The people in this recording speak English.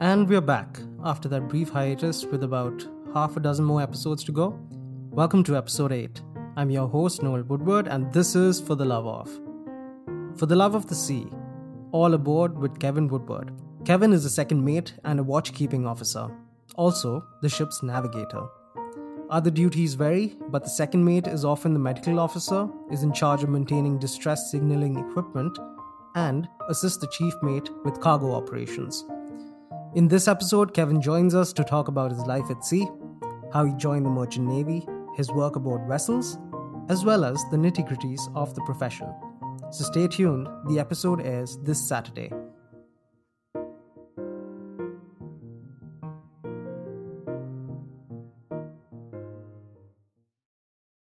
And we're back after that brief hiatus with about half a dozen more episodes to go. Welcome to episode 8. I'm your host, Noel Woodward, and this is For the Love of. For the Love of the Sea, all aboard with Kevin Woodward. Kevin is a second mate and a watchkeeping officer, also the ship's navigator. Other duties vary, but the second mate is often the medical officer, is in charge of maintaining distress signaling equipment, and assists the chief mate with cargo operations. In this episode, Kevin joins us to talk about his life at sea, how he joined the Merchant Navy, his work aboard vessels, as well as the nitty gritties of the profession. So stay tuned, the episode airs this Saturday.